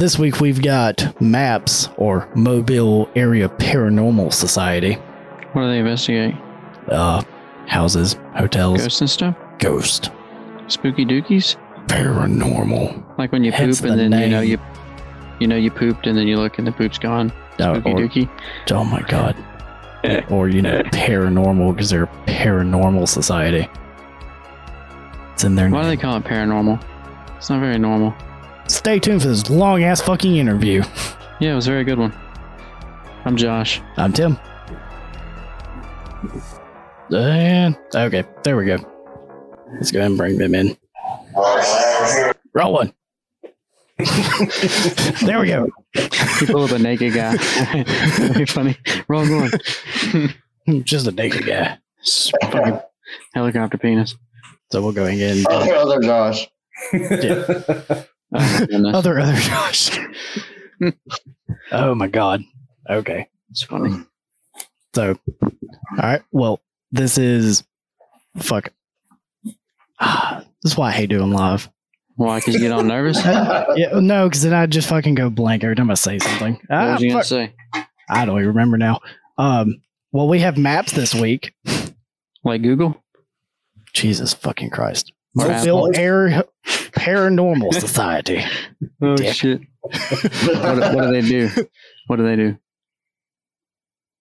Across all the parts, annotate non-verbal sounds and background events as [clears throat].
this week we've got MAPS or Mobile Area Paranormal Society. What do they investigate? Uh, houses, hotels, Ghosts and stuff? ghost, Spooky dookies? paranormal. Like when you Hence poop and the then you know you you know you pooped and then you look and the poop's gone. Uh, Spooky or- dookie. oh my god. or you know, paranormal because they're a paranormal society. It's in their Why do name. they call it paranormal? It's not very normal. Stay tuned for this long ass fucking interview. Yeah, it was a very good one. I'm Josh. I'm Tim. And okay, there we go. Let's go ahead and bring them in. Roll one. [laughs] there we go. You pull up a naked guy. [laughs] That'd funny. Wrong one. [laughs] Just a naked guy. Just fucking helicopter penis. So we'll go again. Okay, other Josh. Oh. Other other Josh. [laughs] oh my god. Okay. It's funny. So, all right. Well, this is fuck. Ah, [sighs] this is why I hate doing live. Why? Because you get all nervous? [laughs] Yeah, no, because then I just fucking go blank every time I say something. Ah, was you gonna say? I don't even remember now. Um, well, we have maps this week. Like Google? Jesus fucking Christ. Or Mobile Air Paranormal Society. [laughs] Oh Dick. shit! [laughs] What, what do they do? What do they do?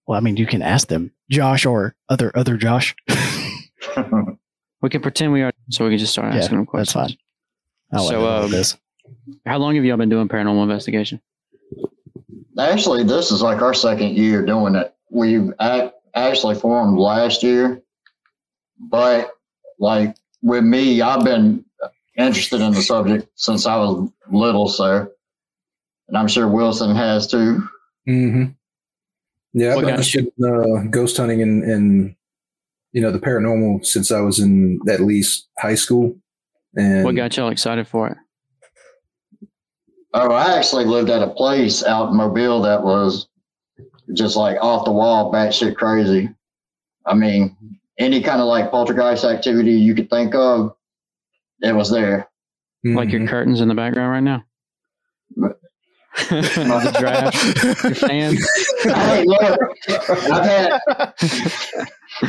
Well, I mean, you can ask them, Josh or other other Josh. [laughs] We can pretend we are, so we can just start Yeah, asking them questions. that's fine. I like So, so, um, this. How long have y'all been doing paranormal investigation? Actually, this is like our second year doing it. We ac- actually formed last year, but like with me, I've been interested in the subject since I was little, so and I'm sure Wilson has too. hmm Yeah, I've been got interested in uh, ghost hunting and, and you know the paranormal since I was in at least high school. And What got y'all excited for it? Oh, I actually lived at a place out in Mobile that was just like off the wall, batshit crazy. I mean, any kind of like poltergeist activity you could think of, it was there. Like your Mhm. curtains in the background right now? [laughs] the draft, your fan. hey, look, I've had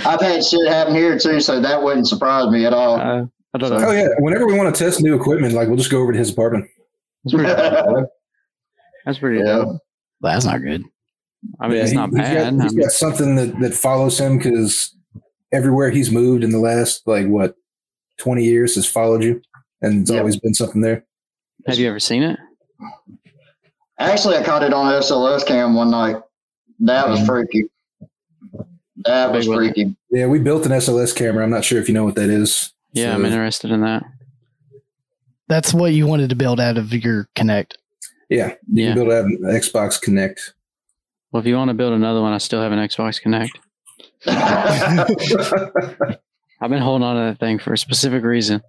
I've had shit happen here too, so that wouldn't surprise me at all. Uh, I don't Oh yeah, whenever we want to test new equipment, like we'll just go over to his apartment. That's pretty, [laughs] that's pretty Yeah. dope. That's not good. I mean, Yeah, it's he- not he's bad. Got, I he's mean, got something that, that follows him because everywhere he's moved in the last like what twenty years has followed you, and it's Yep. always been something there. have you ever seen it? Actually, I caught it on SLS cam one night. That was Mhm. freaky. That was freaky. Yeah, we built an SLS camera. I'm not sure if you know what that is. Yeah, I'm interested in that. That's what you wanted to build out of your Kinect. Yeah, you Yeah. can build out an Xbox Kinect. Well, if you want to build another one, I still have an Xbox Kinect. [laughs] I've been holding on to that thing for a specific reason.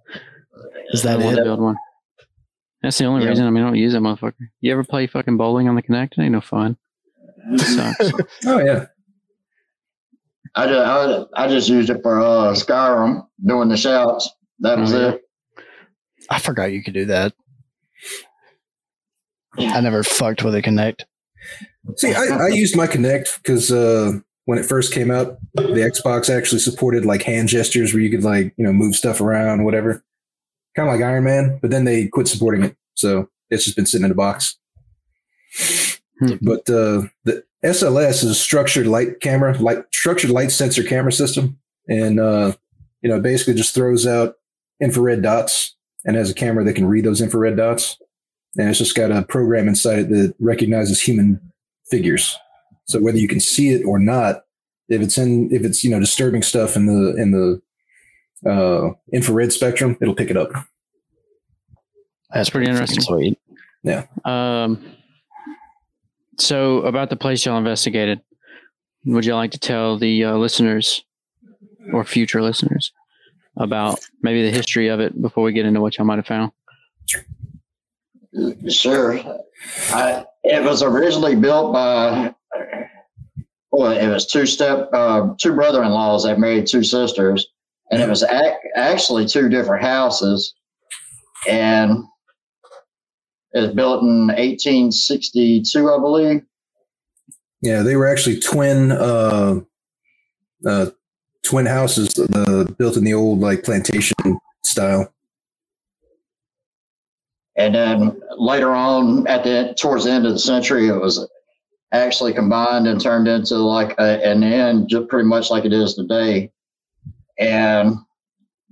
Is that want it? to build one. That's the only Yeah. reason. I mean, I don't use that motherfucker. You ever play fucking bowling on the Kinect? It ain't no fun. It sucks. [laughs] oh yeah, I just, I, I just used it for uh, Skyrim doing the shouts. That was Oh, yeah. it. I forgot you could do that. I never fucked with a Kinect. See, I, I used my Kinect because uh, when it first came out, the Xbox actually supported like hand gestures where you could like you know move stuff around, whatever, kind of like Iron Man. But then they quit supporting it, so it's just been sitting in a box. Hmm. But uh, the SLS is a structured light camera, light structured light sensor camera system, and uh, you know basically just throws out infrared dots and has a camera that can read those infrared dots, and it's just got a program inside it that recognizes human figures. So whether you can see it or not, if it's in if it's you know disturbing stuff in the in the uh, infrared spectrum, it'll pick it up. That's pretty interesting. Sweet. Yeah. Um, so about the place y'all investigated, would you like to tell the uh, listeners or future listeners about maybe the history of it before we get into what y'all might have found? Sure. I, it was originally built by, well, it was two step, uh, two brother in laws that married two sisters. And it was ac- actually two different houses. And it was built in 1862, I believe. Yeah, they were actually twin uh, uh, twin houses uh, built in the old like plantation style. And then later on, at the towards the end of the century, it was actually combined and turned into like a, an inn, just pretty much like it is today. And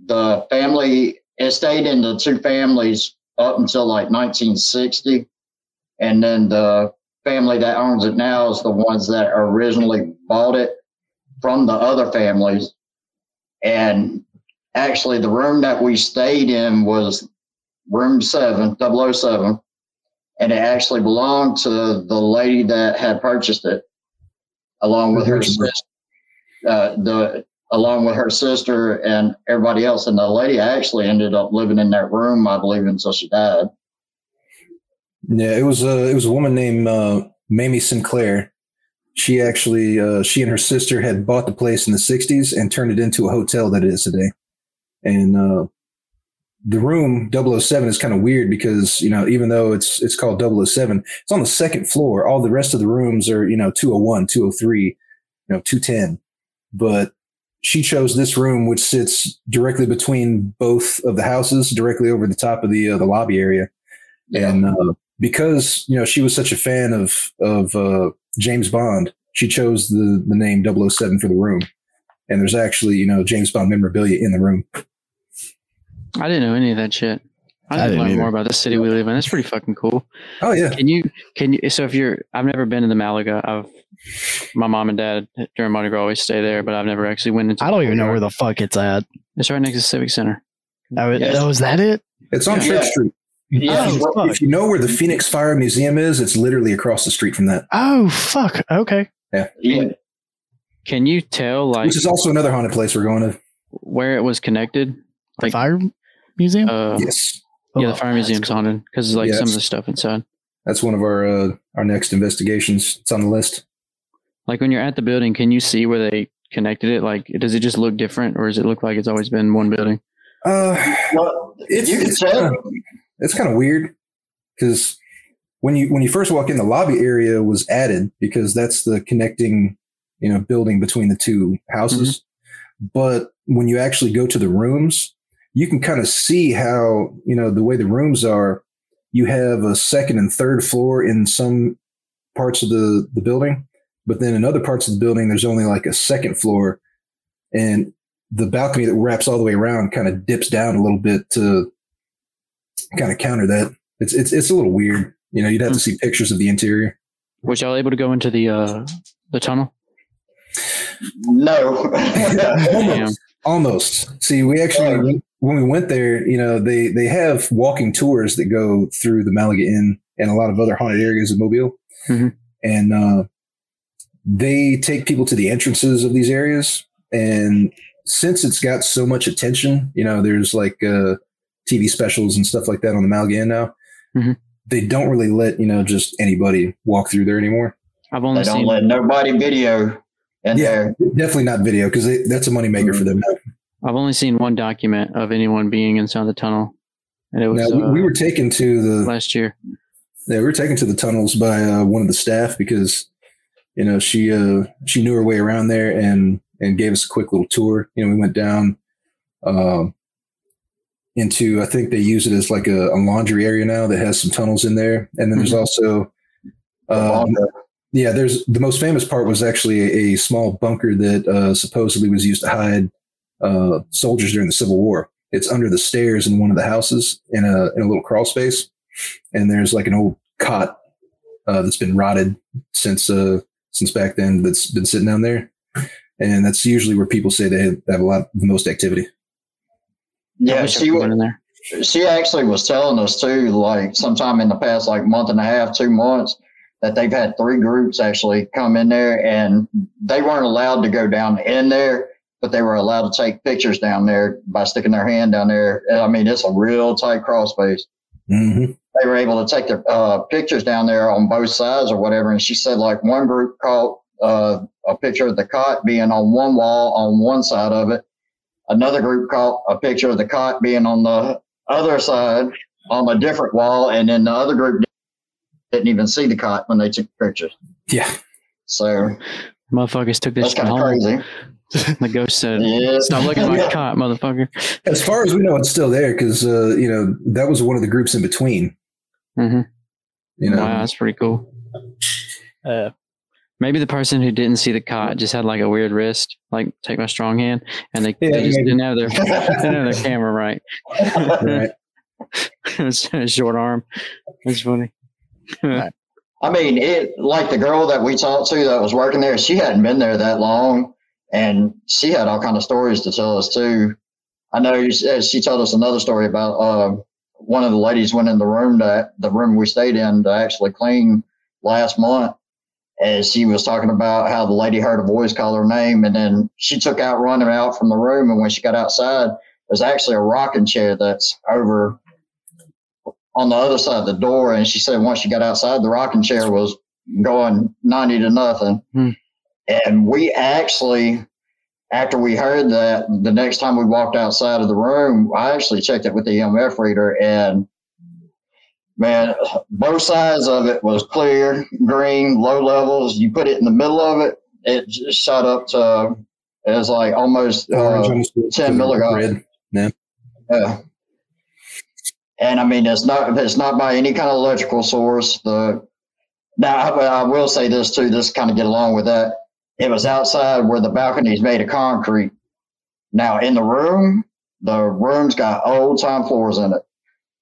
the family it stayed in the two families up until like 1960, and then the family that owns it now is the ones that originally bought it from the other families. And actually, the room that we stayed in was room seven, 007, and it actually belonged to the lady that had purchased it, along with her sister. Uh, the along with her sister and everybody else, and the lady actually ended up living in that room, I believe, until she died. Yeah, it was a it was a woman named uh, Mamie Sinclair. She actually uh, she and her sister had bought the place in the '60s and turned it into a hotel that it is today. And uh, the room 007 is kind of weird because you know even though it's it's called 007 it's on the second floor. All the rest of the rooms are you know 201 203 you know 210 but she chose this room which sits directly between both of the houses directly over the top of the uh, the lobby area. And uh, because you know she was such a fan of of uh, James Bond she chose the the name 007 for the room. And there's actually you know James Bond memorabilia in the room I didn't know any of that shit. I I need to learn either. more about the city we live in. That's pretty fucking cool. oh yeah Can you can you so if you're I've never been to the Malaga. I've my mom and dad during Mardi Gras always stay there, but I've never actually went into I don't even know where the fuck it's at. it's right next to Civic Center. Oh, it- Yes. oh, is that it? it's on Yeah. Church Street Yeah, Oh, well, fuck. If you know where the Phoenix Fire Museum is, it's literally across the street from that, Oh, fuck. Okay. yeah, yeah. Can you tell like which is also another haunted place we're going to. where it was connected? The Like fire museum? uh Yes, yeah, Oh, the fire museum's cool. haunted because it's like Yeah, some of the stuff inside. that's one of our uh, our next investigations. It's on the list. Like when you're at the building, can you see where they connected it? Like does it just look different or does it look like it's always been one building? Uh, well, it's you can it's tell. kinda, it's kind of weird because when you when you first walk in, the lobby area was added because that's the connecting you know building between the two houses. But when you actually go to the rooms, you can kind of see how you know the way the rooms are. You have a second and third floor in some parts of the the building, but then in other parts of the building, there's only like a second floor, and the balcony that wraps all the way around kind of dips down a little bit to kind of counter that. It's it's it's a little weird. You know, you'd have to see pictures of the interior. Was y'all able to go into the uh the tunnel? No. [laughs] [laughs] Damn. Almost. See, we actually when we went there, you know, they they have walking tours that go through the Malaga Inn and a lot of other haunted areas of Mobile, Mhm. and uh, they take people to the entrances of these areas. And since it's got so much attention, you know, there's like uh, TV specials and stuff like that on the Malaga Inn now. Mhm. They don't really let you know just anybody walk through there anymore. I've only they don't seen let nobody video in Yeah. there. Definitely not video because that's a moneymaker for them now. I've only seen one document of anyone being inside the tunnel, and it was Now, we, uh, we were taken to the last year. Yeah, we were taken to the tunnels by uh, one of the staff because, you know, she uh, she knew her way around there and and gave us a quick little tour. You know, we went down um, into I think they use it as like a, a laundry area now that has some tunnels in there, and then there's Mhm. also um, yeah, there's the most famous part was actually a, a small bunker that uh, supposedly was used to hide uh, soldiers during the Civil War. It's under the stairs in one of the houses in a in a little crawl space, and there's like an old cot uh, that's been rotted since uh, since back then. That's been sitting down there, and that's usually where people say they have, have a lot the most activity. Yeah, she was. went in there. she actually was telling us too, like sometime in the past, like month and a half, two months, that they've had three groups actually come in there and they weren't allowed to go down in there, but they were allowed to take pictures down there by sticking their hand down there. And I mean, it's a real tight crawl space. Mm-hmm. They were able to take their uh, pictures down there on both sides or whatever. And she said, like, one group caught uh, a picture of the cot being on one wall on one side of it. Another group caught a picture of the cot being on the other side on a different wall, and then the other group didn't even see the cot when they took the pictures. Yeah. So Motherfuckers took this that's kind of home. crazy. The ghost said, [laughs] Yeah. "Stop looking at my Yeah. cot, motherfucker." As far as we know, it's still there because uh, you know that was one of the groups in between. hmm You know, Wow, that's pretty cool. Uh, Maybe the person who didn't see the cot just had like a weird wrist, like take my strong hand, and they, Yeah, they just maybe. didn't have their [laughs] didn't have their camera right. right? [laughs] It's a short arm. That's funny. I mean, it like the girl that we talked to that was working there. She hadn't been there that long, and she had all kind of stories to tell us too. I know she, told us another story about uh, one of the ladies went in the room that the room we stayed in to actually clean last month, and she was talking about how the lady heard a voice call her name, and then she took out running out from the room, and when she got outside, there's actually a rocking chair that's over on the other side of the door. And she said once she got outside, the rocking chair was going 90 to nothing. Hmm. And we actually, after we heard that, the next time we walked outside of the room, I actually checked it with the EMF reader and man, both sides of it was clear, green, low levels. You put it in the middle of it, it just shot up to, it was like almost uh, the switch, 10 milligauss. red. yeah. And I mean, it's not it's not by any kind of electrical source. The now I, I will say this too. This kind of get along with that. It was outside where the balcony is made of concrete. Now in the room, the room's got old time floors in it.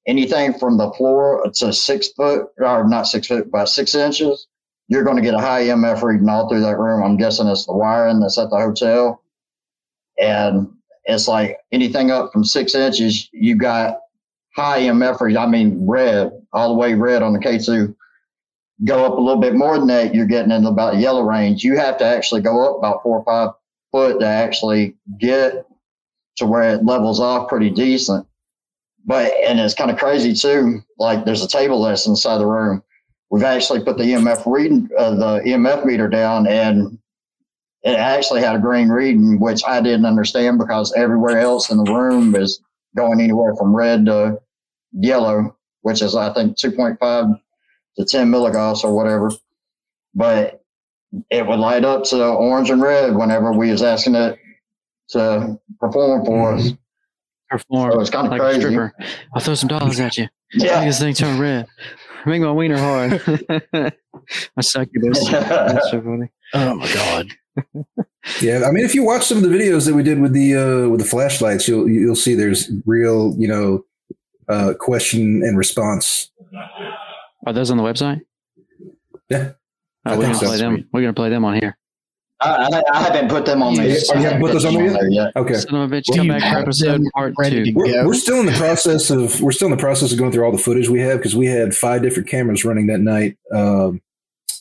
Anything from the floor to six foot, or not six foot, about six inches, you're going to get a high EMF reading all through that room. I'm guessing it's the wiring that's at the hotel. And it's like anything up from six inches, you got high EMF reading. I mean, red, all the way red on the K2. Go up a little bit more than that, you're getting in about the yellow range. You have to actually go up about four or five foot to actually get to where it levels off pretty decent. But, and it's kind of crazy too. Like there's a table that's inside the room. We've actually put the EMF reading, uh, the EMF meter down and it actually had a green reading, which I didn't understand because everywhere else in the room is going anywhere from red to yellow, which is I think 2.5 to 10 milligauss or whatever. But it would light up to orange and red whenever we was asking it to perform for us. Perform So it's kind of like a stripper. I'll throw some dollars at you. Yeah. Make this thing turn red. Make my wiener hard. [laughs] I succubus. That's so funny. oh my god. Yeah, I mean, if you watch some of the videos that we did with the uh, with the flashlights, you'll you'll see there's real, you know, uh, question and response. Are those on the website? Yeah. Oh, we're gonna so. play them. We're gonna play them on here. I, I, I haven't put them on Yeah, there. oh, you haven't put those on there yet? Okay, Uh, Son of a bitch, Do come back for episode part two. we're, we're still in the process of we're still in the process of going through all the footage we have because we had five different cameras running that night. Um,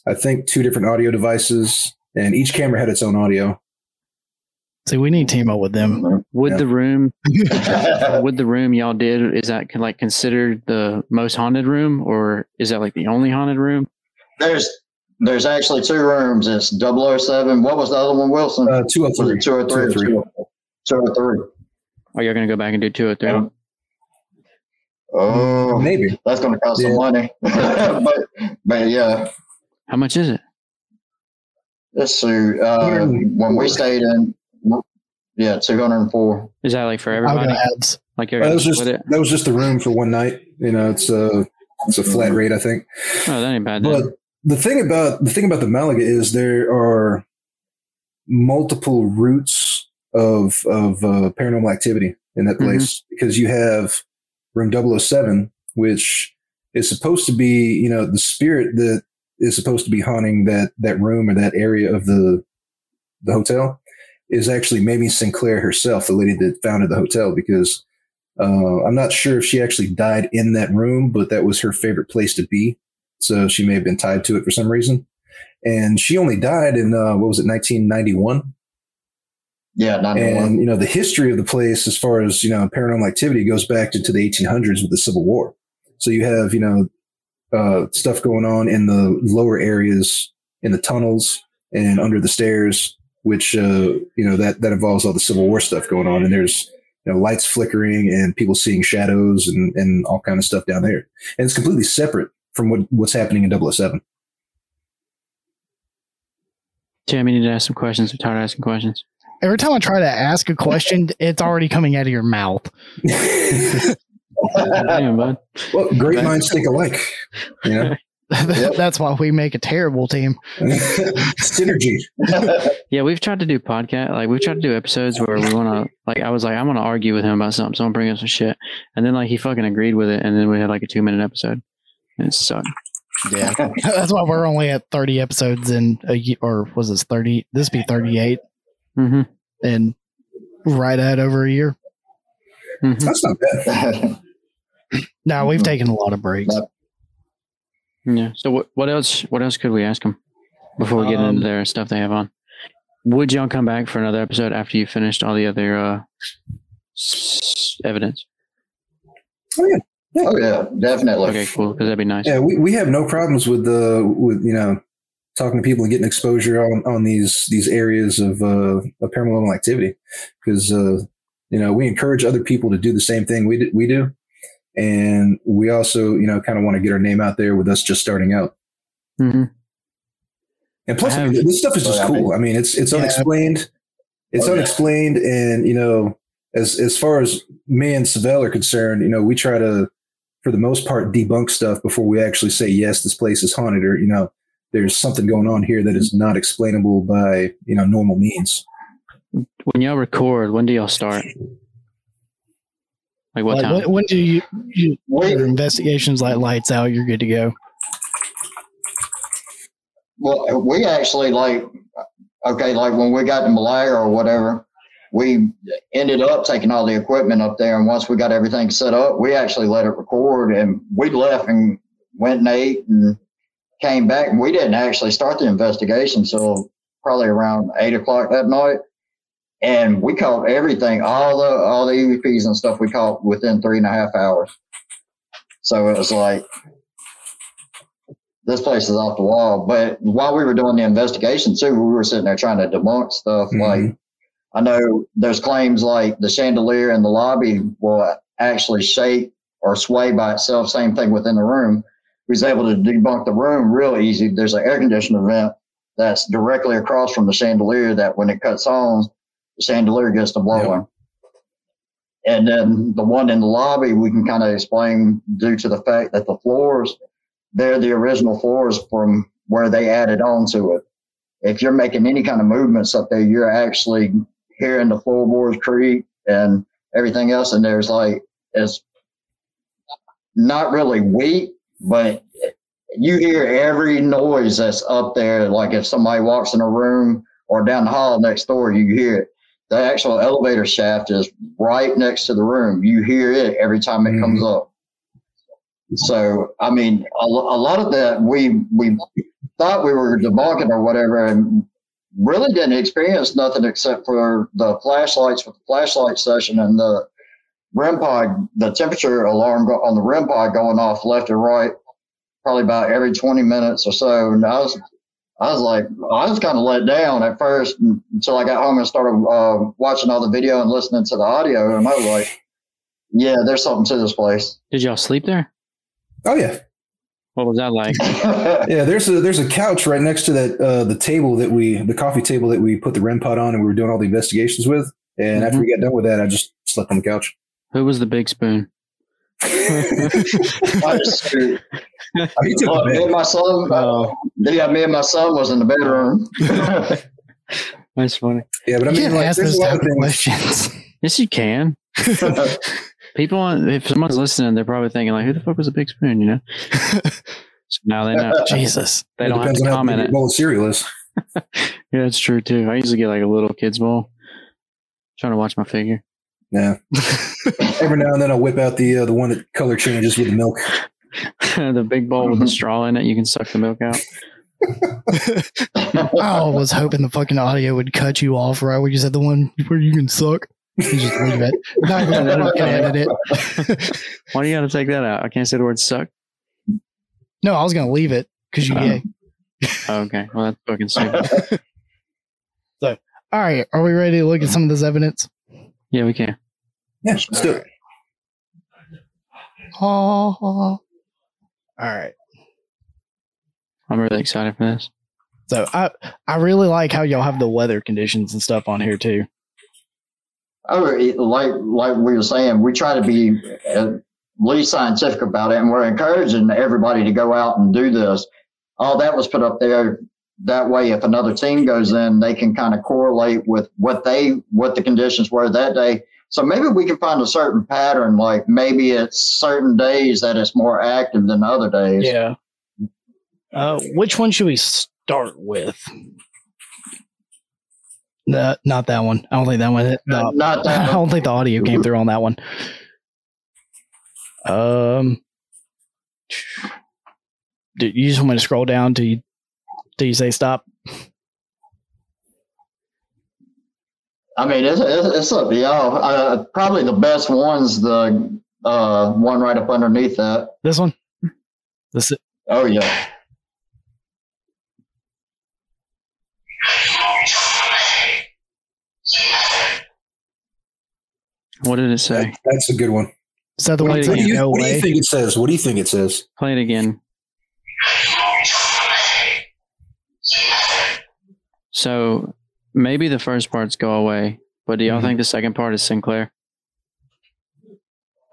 I think two different audio devices, and each camera had its own audio. See, we need to team up with them. Would Yeah. the room [laughs] would the room y'all did is that like considered the most haunted room or is that like the only haunted room? There's there's actually two rooms. It's 007. What was the other one, Wilson? Uh, two oh was three. it 203 or 203? 203. Are y'all gonna go back and do two or three? Yeah. Oh, Maybe. that's going to cost some money. [laughs] but, but yeah, How much is it? let's see. Uh, when we stayed in, yeah, 204. Is that like for I'll everybody? go ads. Like That was just it? that was just the room for one night. You know, it's a it's a flat rate, I think. Oh, that ain't bad. Then. But the thing about the thing about the Malaga is there are multiple routes of of uh, paranormal activity in that place because you have room 007 which is supposed to be you know the spirit that is supposed to be haunting that that room or that area of the the hotel is actually Mamie Sinclair herself the lady that founded the hotel because uh, I'm not sure if she actually died in that room but that was her favorite place to be so she may have been tied to it for some reason. And she only died in uh, what was it, 1991? Yeah, 91. And you know the history of the place, as far as you know, paranormal activity goes back into the 1800s with the Civil War. So you have you know uh, stuff going on in the lower areas, in the tunnels, and under the stairs, which uh, you know that that involves all the Civil War stuff going on. And there's you know, lights flickering and people seeing shadows and, and all kind of stuff down there. And it's completely separate from what, what's happening in 007. Tim, you need to ask some questions. I'm tired of asking questions. Every time I try to ask a question, [laughs] it's already coming out of your mouth. [laughs] Damn, bud. well, great minds think alike. You know, [laughs] [laughs] That's why we make a terrible team. [laughs] synergy. [laughs] Yeah, we've tried to do podcast, like we've tried to do episodes where we want to, like, I was like, I'm going to argue with him about something, so I'm bringing up some shit, and then like he fucking agreed with it, and then we had like a two minute episode, and it sucked. Yeah, that's why we're only at thirty episodes in a year, or was this thirty? This be thirty-eight, Mm-hmm. and right at over a year. mm-hmm. That's not bad. Now we've taken a lot of breaks. Yeah. So what what else what else could we ask them before we get Um, into their stuff they have on? Would y'all come back for another episode after you finished all the other uh, s- evidence? oh yeah, Oh yeah, definitely. Okay, cool. Because that'd be nice. Yeah, we, we have no problems with the with you know talking to people and getting exposure on, on these these areas of uh, of paranormal activity because uh, you know we encourage other people to do the same thing we do, we do, and we also you know kind of want to get our name out there with us just starting out. hmm And plus, I I mean, this stuff is just cool. I mean, it's it's Yeah. unexplained. It's Oh, yeah. unexplained, and you know, as as far as me and Savell are concerned, you know, we try to, for the most part, debunk stuff before we actually say yes, this place is haunted, or you know, there's something going on here that is not explainable by you know normal means. When y'all record, when do y'all start? Like what Like, time? when, when do you, you We- your investigations like lights out? You're good to go. Well, we actually like, okay, like when we got to Malaga or whatever, we ended up taking all the equipment up there. And once we got everything set up, we actually let it record and we left and went and ate and came back. And we didn't actually start the investigation until probably around eight o'clock that night. And we caught everything, all the, all the EVPs and stuff we caught within three and a half hours. So it was like, this place is off the wall. But while we were doing the investigation too, we were sitting there trying to debunk stuff. Mhm. Like I know there's claims like the chandelier in the lobby will actually shake or sway by itself. Same thing within the room. We was able to debunk the room real easy. There's an air conditioning vent that's directly across from the chandelier that when it cuts on, the chandelier gets to blowing. And then the one in the lobby, we can kind of explain due to the fact that the floors they're the original floors from where they added on to it. If you're making any kind of movements up there, you're actually hearing the floorboards creak and everything else. And there's like, it's not really weak, but you hear every noise that's up there. Like if somebody walks in a room or down the hall next door, you hear it. The actual elevator shaft is right next to the room. You hear it every time it comes mm-hmm. up. So, I mean, a, a lot of that we we thought we were debunking or whatever, and really didn't experience nothing except for the flashlights with the flashlight session and the REM pod, the temperature alarm go- on the REM pod going off left and right, probably about every 20 minutes or so. And I was, I was like, I was kind of let down at first until I got home and started uh, watching all the video and listening to the audio, and I was like, yeah, there's something to this place. Did y'all sleep there? Oh yeah, What was that like? [laughs] yeah. There's a there's a couch right next to that uh, the table that we the coffee table that we put the REM pod on and we were doing all the investigations with. And after we got done with that, I just slept on the couch. Who was the big spoon? I just, He took me and my son, uh, Oh, yeah, me and my son was in the bedroom. [laughs] that's funny. Yeah, but I you mean, can't like, ask there's those type of of things. questions. [laughs] Yes, you can. [laughs] People, on- if someone's listening, they're probably thinking like, "Who the fuck was a big spoon?" You know. So now they know. Jesus. They It don't have to comment it. bowl of cereal is. Yeah, that's true too. I usually get like a little kid's bowl. Trying to watch my figure. Yeah. [laughs] Every now and then I'll whip out the uh, the one that color changes with the milk. [laughs] the big bowl with the straw in it. You can suck the milk out. [laughs] I was hoping the fucking audio would cut you off right when you said the one where you can suck. You just leave it. Not even fucking edit it. Why do you got to take that out? I can't say the word suck. no, I was gonna leave it because you Oh. gay. Oh, okay. Well, that's fucking stupid. so, All right, are we ready to look at some of this evidence? Yeah, we can. Yeah, let's do it. Oh, all right. I'm really excited for this. So I I really like how y'all have the weather conditions and stuff on here too. Oh, it- like like we were saying, we try to be uh, at least scientific about it, and we're encouraging everybody to go out and do this. All that was put up there that way. If another team goes in, they can kind of correlate with what they what the conditions were that day. So maybe we can find a certain pattern. Like maybe it's certain days that it's more active than other days. Yeah. Uh, which one should we start with? No, not that one. I don't think that one. The, Not [laughs] I don't think the audio came through on that one. Um, do you just want me to scroll down to? Do you say stop? I mean, it's, it's, it's up to y'all. Uh, probably the best one's the uh, one right up underneath that. This one. This. Oh yeah. What did it say? That- that's a good one. Is that the What one do What do, you, no what do you think it says? What do you think it says? Play it again. So maybe the first parts go away, but do y'all Mhm. think the second part is Sinclair?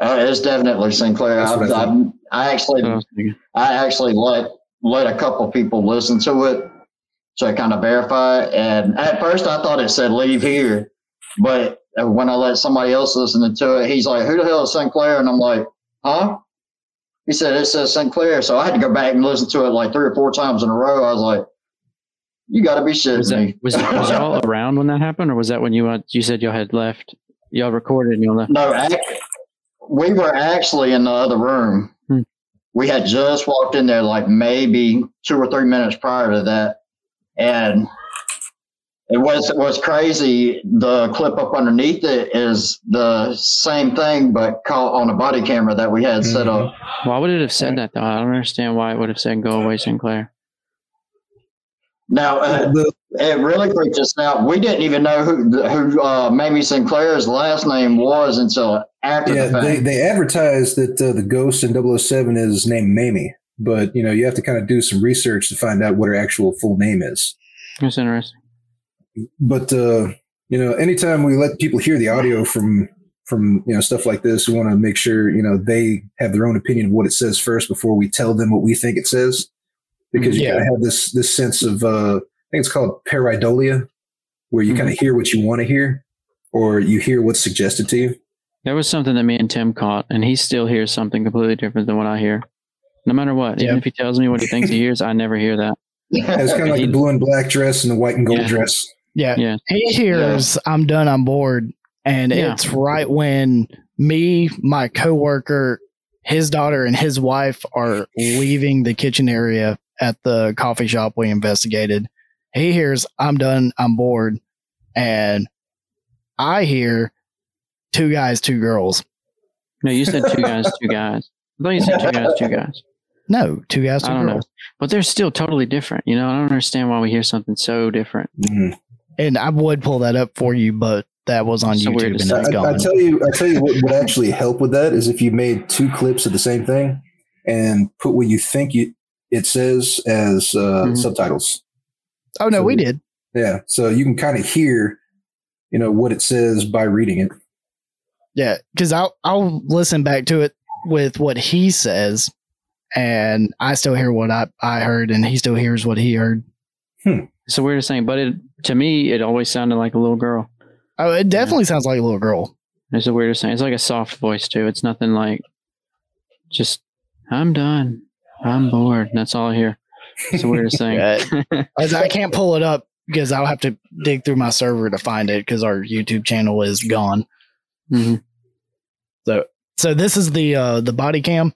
Uh, it's definitely Sinclair. I, I I, I actually, I. I actually let let a couple people listen to it to kind of verify. it. And at first, I thought it said "leave here," but when I let somebody else listen to it, he's like, "Who the hell is Sinclair?" And I'm like, "Huh?" He said it says Sinclair, so I had to go back and listen to it like three or four times in a row. I was like, "You got to be shitting Was that me!" was, was y'all [laughs] around when that happened, or was that when you uh, you said y'all had left? Y'all recorded and y'all left. No, ac- we were actually in the other room. Hmm. We had just walked in there like maybe two or three minutes prior to that. And it was it was crazy. The clip up underneath it is the same thing, but caught on a body camera that we had set Mhm. up. Why would it have said that though? I don't understand why it would have said "Go away, Sinclair." Now, uh, it really freaked us out. We didn't even know who who uh, Mamie Sinclair's last name was until after yeah, the fact. they, they advertise that uh, the ghost in 007 is named Mamie, but you know you have to kind of do some research to find out what her actual full name is. That's interesting. But uh, you know, anytime we let people hear the audio from from you know stuff like this, we want to make sure you know they have their own opinion of what it says first before we tell them what we think it says, because you Yeah. kind of have this this sense of uh, I think it's called pareidolia, where you kind of hear what you want to hear, or you hear what's suggested to you. There was something that me and Tim caught, and he still hears something completely different than what I hear. No matter what, even if he tells me what he thinks he hears, I never hear that. It's kind of like the blue and black dress and the white and gold Yeah. dress. Yeah. Yeah. He hears I'm done, I'm bored. And Yeah. it's right when me, my coworker, his daughter, and his wife are leaving the kitchen area at the coffee shop we investigated. He hears I'm done, I'm bored. And I hear two guys, two girls. No, you said two guys, two guys. I thought you said two guys, two guys. No, two guys, two I don't know. girls. But they're still totally different. You know, I don't understand why we hear something so different. Mhm. And I would pull that up for you, but that was on So YouTube to and say. it's I, I tell you, I tell you what would actually help with that is if you made two clips of the same thing and put what you think you, it says as uh, Mhm. subtitles. oh no, so- we did. Yeah, so you can kind of hear, you know, what it says by reading it. Yeah, because I'll I'll listen back to it with what he says, and I still hear what I I heard, and he still hears what he heard. It's the weirdest thing. But it to me, it always sounded like a little girl. Oh, it definitely sounds like a little girl. It's the weirdest thing. It's like a soft voice too. It's nothing like just I'm done. I'm bored. That's all I hear. It's the weirdest thing. [laughs] I can't pull it up because I'll have to dig through my server to find it because our YouTube channel is gone. Mhm. So so this is the uh the body cam.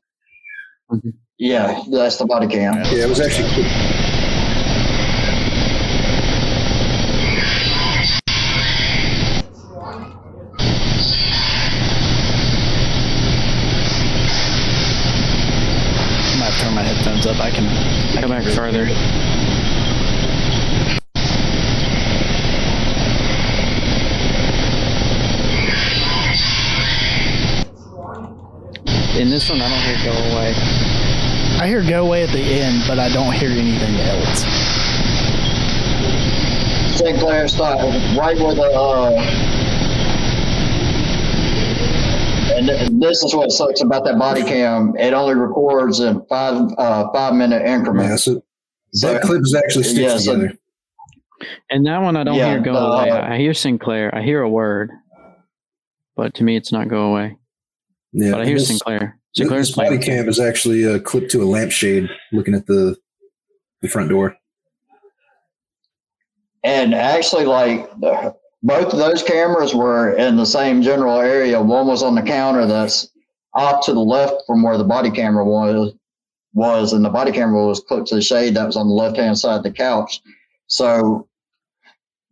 yeah, that's the body cam. Yeah, it was actually. that up. I can go back farther. In this one, I don't hear go away. I hear go away at the end, but I don't hear anything else. Sinclair style, right where the uh, this is what sucks about that body cam. It only records in five uh, five minute Yeah, increments. so So- that clip is actually stitched Yeah, so- together. And that one, I don't Yeah, hear go the- away. I I hear Sinclair. I hear a word, but to me, it's not go away. Yeah, But I hear this, Sinclair. this Sinclair's body cam is actually uh, clipped to a lampshade, looking at the the front door. And actually, like the- both of those cameras were in the same general area. One was on the counter that's off to the left from where the body camera was, was, and the body camera was clipped to the shade that was on the left hand side of the couch. So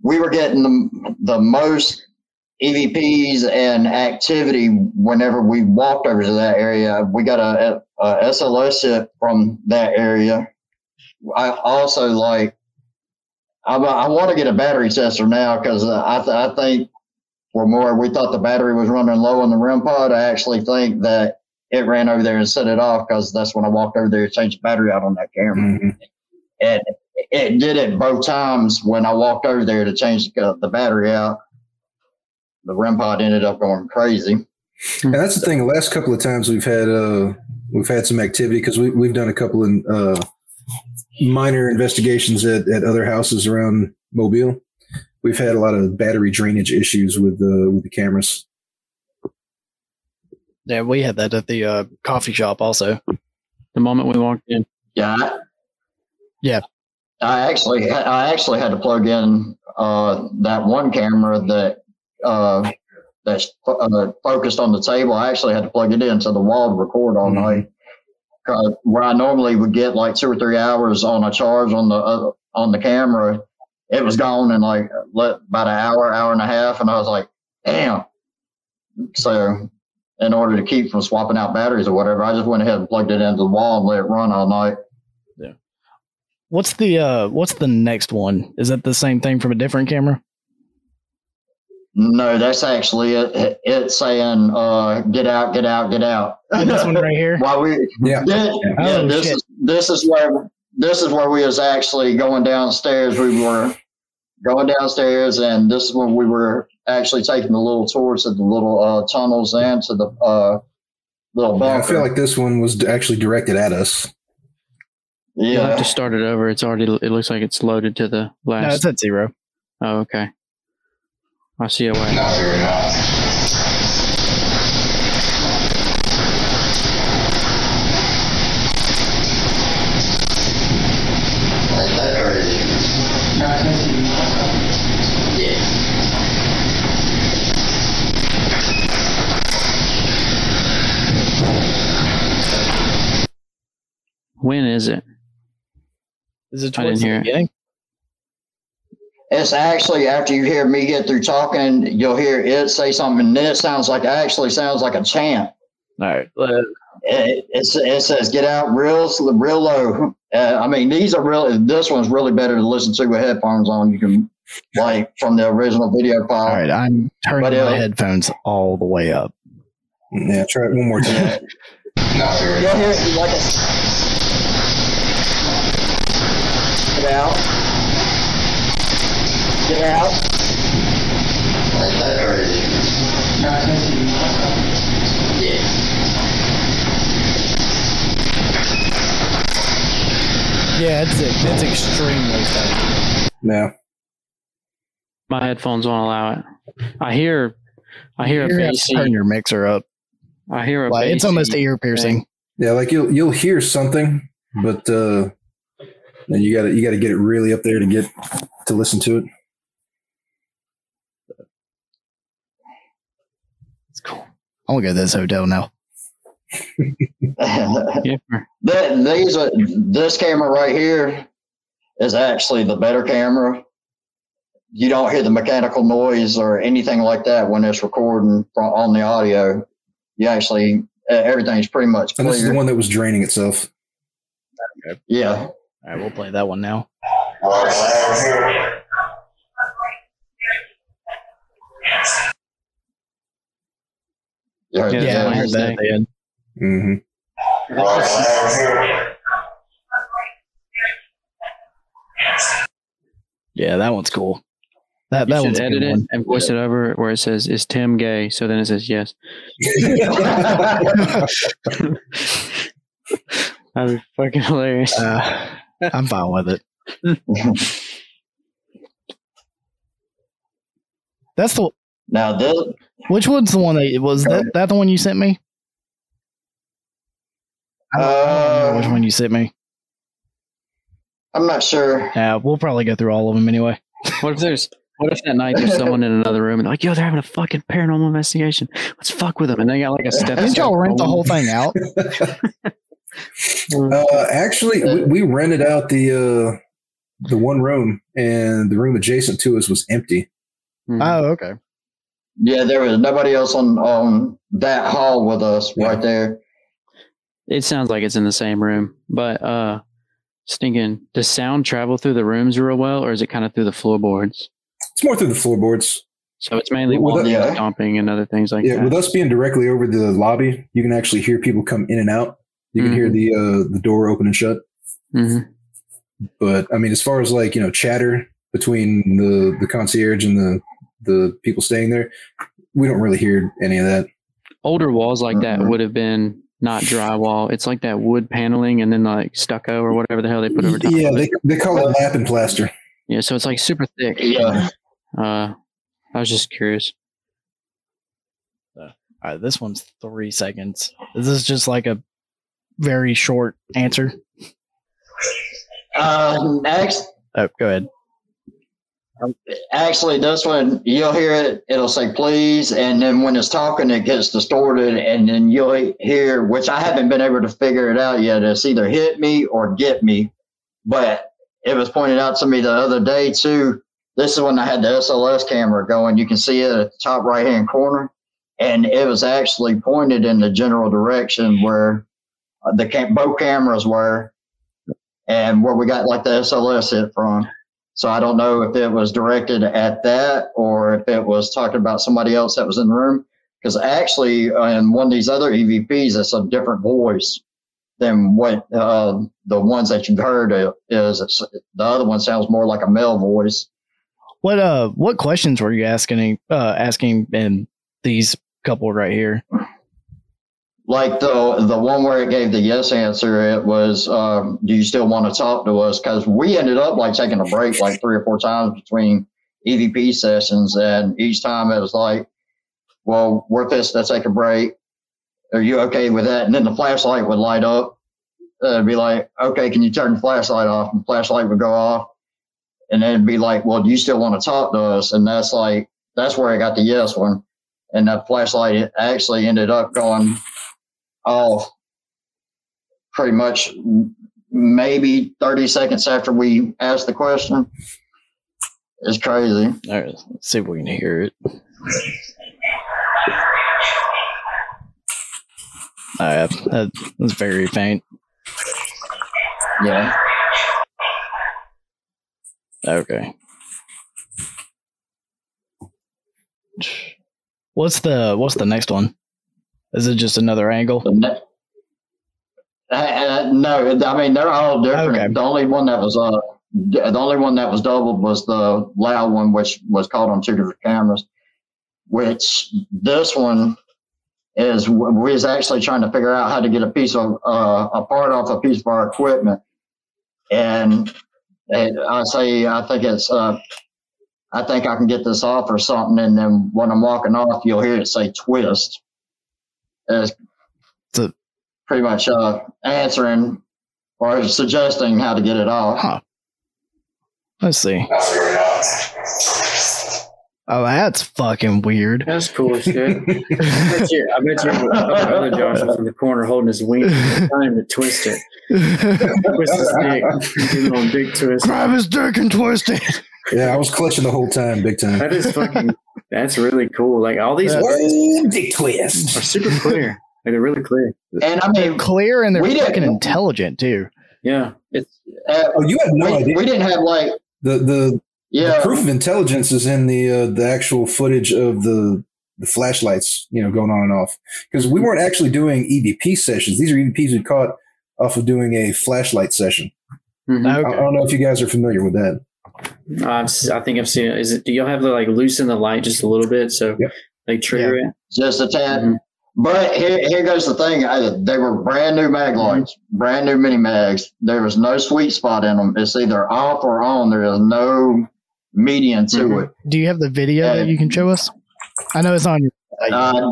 we were getting the, the most EVPs and activity whenever we walked over to that area. We got a, a SLS from that area. I also like I, I want to get a battery tester now because uh, I, th- I think for more we thought the battery was running low on the REM pod. I actually think that it ran over there and set it off because that's when I walked over there to change the battery out on that camera. Mhm. And it did it both times when I walked over there to change the, the battery out. The REM pod ended up going crazy. And that's the thing. The last couple of times we've had uh, we've had some activity because we, we've done a couple of uh, minor investigations at, at other houses around Mobile. We've had a lot of battery drainage issues with the with the cameras. Yeah, we had that at the uh, coffee shop also. The moment we walked in, Yeah. Yeah. I actually, I actually had to plug in uh, that one camera that uh, that's uh, focused on the table. I actually had to plug it into the wall to record all Mhm. night. 'Cause where I normally would get like two or three hours on a charge on the uh, on the camera, it was gone in like let, about an hour, hour and a half, and I was like, damn. So, in order to keep from swapping out batteries or whatever, I just went ahead and plugged it into the wall and let it run all night. Yeah. What's the uh what's the next one? Is that the same thing from a different camera? No, that's actually it. It's saying, uh, "Get out, get out, get out." This one right here. While we, Yeah. yeah, yeah, Oh, this shit. is this is where this is where we was actually going downstairs. We were going downstairs, and this is when we were actually taking the little tours of the little uh, tunnels and to the uh, little I feel like this one was actually directed at us. you'll have yeah, to start it over. It's already. It looks like it's loaded to the last. No, it's at zero. oh, okay. I see a way. When is it? Is it I didn't towards the hear it. Beginning? it's actually after you hear me get through talking, you'll hear it say something, and then it sounds like actually sounds like a chant. All right. Uh, it, it says get out real real low. Uh, I mean, these are really. This one's really better to listen to with headphones on. You can like from the original video file. all right. I'm turning But, my uh, headphones all the way up. Yeah, try it one more time. Yeah. You'll hear it like a get out, get out. Yeah, Yeah, it's it's extremely fast. Yeah. My headphones won't allow it. I hear. I hear a You're gonna have to bassy. turn your mixer up. I hear a Like, it's almost bassy ear piercing. Yeah, like you'll you'll hear something, but uh then you gotta you gotta get it really up there to get to listen to it. Cool. I want to go to this hotel now. [laughs] That these are this camera right here is actually the better camera. You don't hear the mechanical noise or anything like that when it's recording from, on the audio. You actually uh, everything's pretty much And this is the one that was draining itself. Yeah. All right, we'll play that one now. You heard Yeah, Yeah, I that? heard that at the end. hmm Yeah, that one's cool. That You that should one's a edit good it one. and voice it over where it says, "Is Tim gay?" So then it says yes. [laughs] That'd be fucking hilarious. Uh, I'm fine with it. [laughs] That's the now this which one's the one that was that that the one you sent me? I don't, I don't which Uh, one you sent me. I'm not sure. Yeah, we'll probably go through all of them anyway. What if there's what if that night there's someone in another room and like, yo, they're having a fucking paranormal investigation. Let's fuck with them. And they got like a step. Didn't y'all rent the whole thing out? [laughs] Uh, actually, we, we rented out the uh, the one room, and the room adjacent to us was empty. Mhm. Oh, okay. Yeah, there was nobody else on on that hall with us Yeah. right there. It sounds like it's in the same room, but uh, stinking. Does sound travel through the rooms real well, or is it kind of through the floorboards? It's more through the floorboards. So it's mainly Well, walking, yeah. stomping, and other things like Yeah, that. with us being directly over the lobby, you can actually hear people come in and out. You can hear the uh, the door open and shut. hmm But I mean, as far as like you know, chatter between the the concierge and the the people staying there, we don't really hear any of that. Older walls like that would have been not drywall. It's like that wood paneling and then like stucco or whatever the hell they put over top. Yeah, of they it. they call it lath and plaster. yeah. So it's like super thick. Yeah. Uh, I was just curious. All right, this one's three seconds. This is just like a very short answer? Uh, next, Oh, go ahead. Actually, this one you'll hear it. It'll say please, and then when it's talking, it gets distorted, and then you'll hear, which I haven't been able to figure it out yet. It's either hit me or get me, but it was pointed out to me the other day too. This is when I had the SLS camera going. You can see it at the top right hand corner, and it was actually pointed in the general direction where the cam- both cameras were, and where we got like the SLS hit from. So I don't know if it was directed at that or if it was talking about somebody else that was in the room. Because actually, in one of these other EVPs, it's a different voice than what uh, the ones that you've heard is. The other one sounds more like a male voice. What uh what questions were you asking uh asking in these couple right here? Like the the one where it gave the yes answer, it was, um, "Do you still want to talk to us?" Because we ended up like taking a break like three or four times between EVP sessions, and each time it was like, "Well, we're fixed to take a break. Are you okay with that?" And then the flashlight would light up. It'd be like, "Okay, can you turn the flashlight off?" And the flashlight would go off, and then it'd be like, "Well, do you still want to talk to us?" And that's like that's where I got the yes one, and that flashlight actually ended up going off pretty much maybe 30 seconds after we asked the question. It's crazy. All right, let's see if we can hear it. Oh, yeah, that, that's very faint. Yeah. Okay. What's the what's the next one? Is it just another angle? Uh, uh, no, I mean they're all different. Okay. The only one that was uh, the only one that was doubled was the loud one, which was caught on two different cameras. Which this one is we was actually trying to figure out how to get a piece of uh, a part off a piece of our equipment, and it, I say I think it's uh, I think I can get this off or something, and then when I'm walking off, you'll hear it say twist. It's So- pretty much uh, answering or suggesting how to get it off. Huh. Let's see. Oh, that's fucking weird. That's cool as shit. I bet you, I bet you the other Josh was in the corner holding his wing, trying to twist it. Twist his dick. Give him a big twist. Grab his dick and twist it. Yeah, I was clutching the whole time, big time. That is fucking. That's really cool. Like all these words dick twist. are super clear. [laughs] Like they're really clear. And I mean, Clear and they're We didn't- fucking intelligent too. Yeah, it's uh, Oh, you have no we, idea. we didn't have like The the, yeah the proof of intelligence is in the uh, the actual footage of the the flashlights, you know, going on and off. Because we weren't actually doing EVP sessions. These are EVPs we caught off of doing a flashlight session. Mhm. I, I don't know if you guys are familiar with that. I've s- I think I've seen it. Is it? Do y'all have to like loosen the light just a little bit so Yep. they trigger it? just a tad. Mhm. But here, here goes the thing. I, they were brand new mag lights, brand new mini mags. There was no sweet spot in them. It's either off or on. There is no median to Mhm. it. Do you have the video that you can show us? I know it's on your. Uh,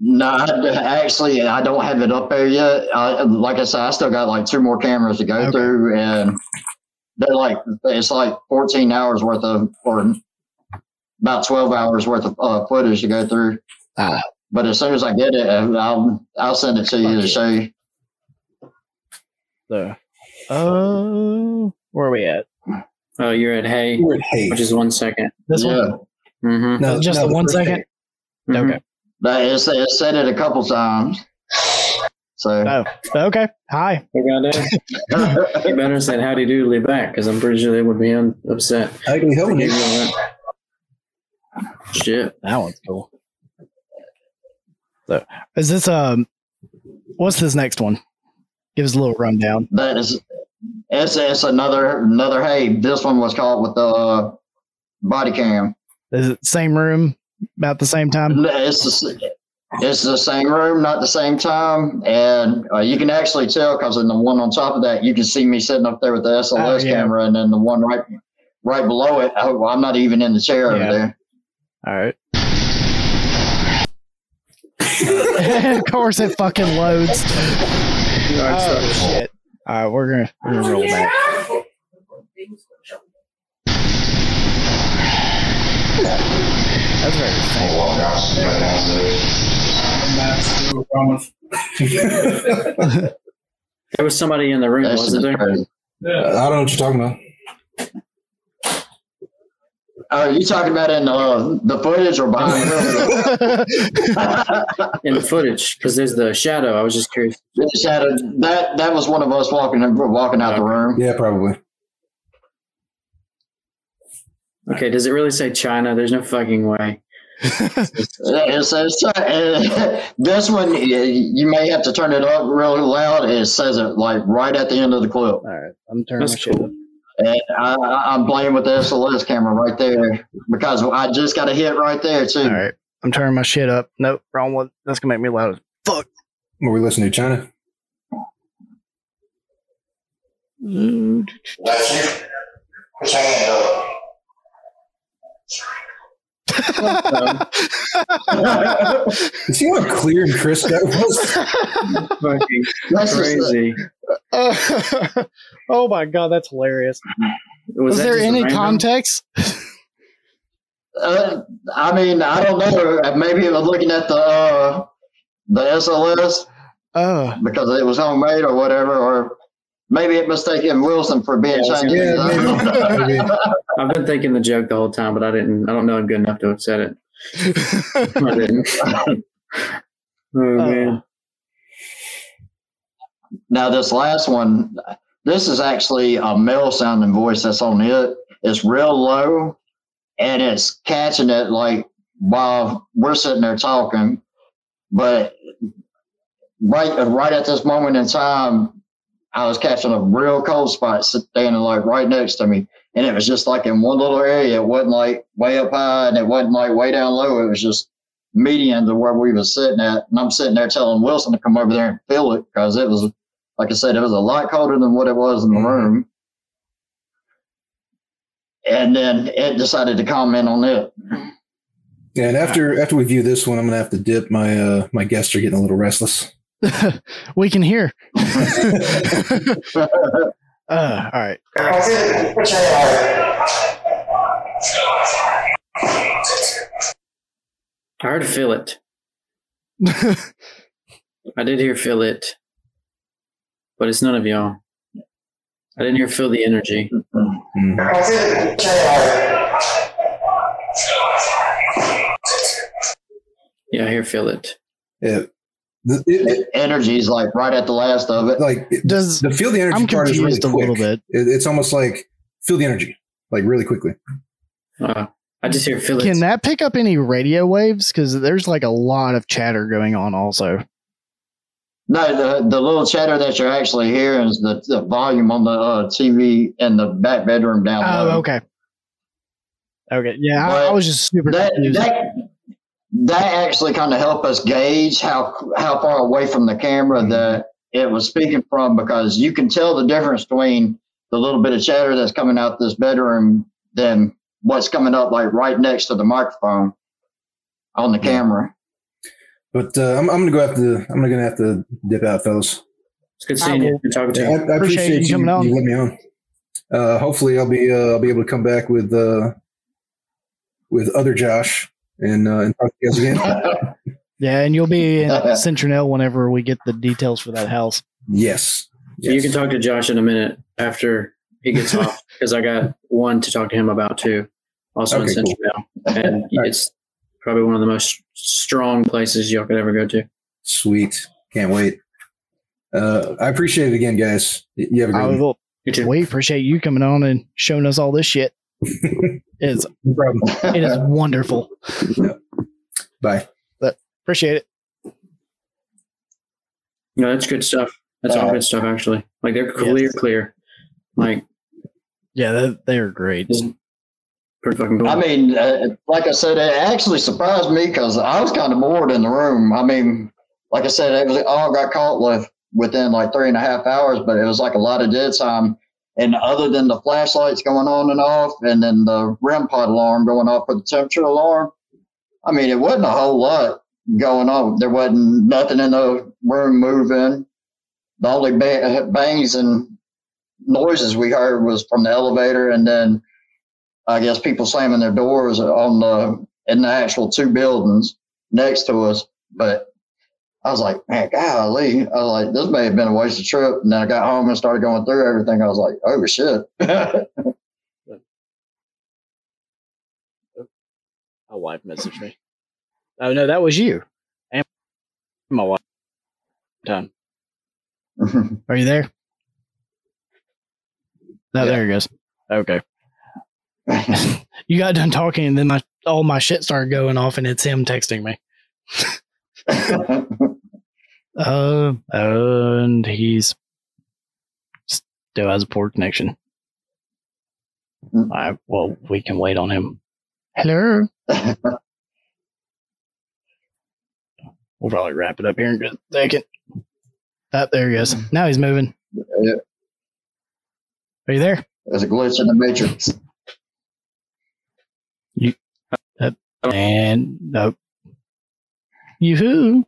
no, I- actually, I don't have it up there yet. I, like I said, I still got like two more cameras to go Okay. through, and they're like it's like 14 hours worth of, or about 12 hours worth of uh, footage to go through. Ah. But as soon as I get it, I'll I'll send it to you to show you. The, oh, where are we at? Oh, you're at Hay, We're at Hay. which is one second. This yeah, one? Mm-hmm. No, Just no, the one first second? Hay. Okay. that is it said it a couple times. So Oh, okay. Hi. You better say howdy doodly back because I'm pretty sure they would be un- upset. Ugly to Honey. you. Shit. That one's cool. So, is this um, what's this next one? Give us a little rundown. that is it's it's another another hey. This one was caught with the uh, body cam. Is it same room, about the same time? It's the, it's the same room, not the same time, and uh, you can actually tell because in the one on top of that, you can see me sitting up there with the SLS Oh, yeah. camera, and then the one right right below it, I, I'm not even in the chair Yeah. over there. All right. [laughs] of course, it fucking loads. Oh shit! All right, we're gonna we're gonna roll back. That's very faint. [laughs] There was somebody in the room, That's wasn't there? crazy. I don't know what you're talking about. Are you talking about in uh, the footage or behind the In the footage, because there's the shadow. I was just curious. The shadow. That that was one of us walking walking out the room. Yeah, probably. Okay, does it really say China? There's no fucking way. It says uh, this one. You may have to turn it up really loud. It says it like right at the end of the clip, All right, I'm turning That's my shit cool. up. and I, I- I'm playing with the SLS camera right there because I just got a hit right there too. All right, I'm turning my shit up. Nope, wrong one. That's gonna make me loud. as Fuck. Were we listening to China? That's you. Put your hand up. You [laughs] see how clear and crisp that was? Fucking That's just- crazy. [laughs] oh my god, that's hilarious. Was, that there any random- context? uh, I mean, I don't know. Maybe it was looking at the uh, the SLS Oh, because it was homemade or whatever, or maybe it mistaken Wilson for being Yeah, Chinese. yeah, maybe, maybe. [laughs] I've been thinking the joke the whole time, but I didn't. I don't know him good enough to have said it. I didn't. [laughs] oh uh, man. Now, this last one, this is actually a male sounding voice that's on it. It's real low and it's catching it like while we're sitting there talking. But right, right at this moment in time, I was catching a real cold spot standing like right next to me. And it was just like in one little area. It wasn't like way up high and it wasn't like way down low. It was just median to where we was sitting at. And I'm sitting there telling Wilson to come over there and feel it because it was like I said, it was a lot colder than what it was in the Mhm. room. And then it decided to comment on it. Yeah, and after after we view this one, I'm gonna have to dip. My uh my guests are getting a little restless. [laughs] we can hear. [laughs] Uh, all right. That's it. Put your hand I heard feel it. I did hear feel it, but it's none of y'all. I didn't hear feel the energy. That's it. Put your hand Yeah, I hear feel it. Yeah. The, it, it, Energy's like right at the last of it. like it- Does the feel the energy I'm part is really a quick. little bit. It, it's almost like feel the energy, like really quickly. Uh, I just hear Phillips. Can that pick up any radio waves? Because there's like a lot of chatter going on. Also, No, the the little chatter that you're actually hearing is the, the volume on the uh, TV in the back bedroom down oh, low. okay, okay, yeah. I, I was just super That confused. that that actually kind of helped us gauge how how far away from the camera that it was speaking from because you can tell the difference between the little bit of chatter that's coming out this bedroom than what's coming up like right next to the microphone on the camera. But uh, I'm, I'm gonna go have to. I'm gonna have to dip out, fellas. It's good seeing you. Good talking to I, you. I Appreciate appreciate, you you, coming on. you letting me on. Uh, hopefully, I'll be uh, I'll be able to come back with uh, with other Josh and uh, and talk to you guys again. [laughs] yeah, and you'll be in Citronelle whenever we get the details for that house. yes. So you can talk to Josh in a minute after he gets [laughs] off because I got one to talk to him about too. Also in Okay, Citronelle, and [laughs] right. it's probably one of the most strong places y'all could ever go to. Sweet. Can't wait. Uh, I appreciate it again, guys. You have a I great will, You too. we appreciate you coming on and showing us all this shit. It's no problem. it is [laughs] wonderful. Yeah. Bye. Appreciate it. No, that's good stuff. That's all Uh, good stuff actually. Like they're clear, Yes. clear. Like Yeah, they, they are great. pretty fucking cool. I mean, uh, like I said, it actually surprised me because I was kind of bored in the room. I mean, like I said, it was all got caught with within like three and a half hours, but it was like a lot of dead time. And other than the flashlights going on and off, and then the REM pod alarm going off for the temperature alarm, I mean, it wasn't a whole lot going on. There wasn't nothing in the room moving. The only ba- bangs and noises we heard was from the elevator, and then I guess people slamming their doors on the in the actual two buildings next to us. But I was like, man, golly, I was like, this may have been a wasted trip. And then I got home and started going through everything. I was like, oh shit. [laughs] My wife messaged me. Oh no, that was you. And my wife. Done. Are you there? No, Yeah. there he goes. Okay. [laughs] you got done talking, and then my all my shit started going off, and it's him texting me. [laughs] [laughs] Uh, and he's still has a poor connection. Mm. I well, we can wait on him. Hello. [laughs] We'll probably wrap it up here in just a second. Up there he goes. Now he's moving. Yeah. Are you there? There's a glitch in the matrix. And nope. Yoo-hoo.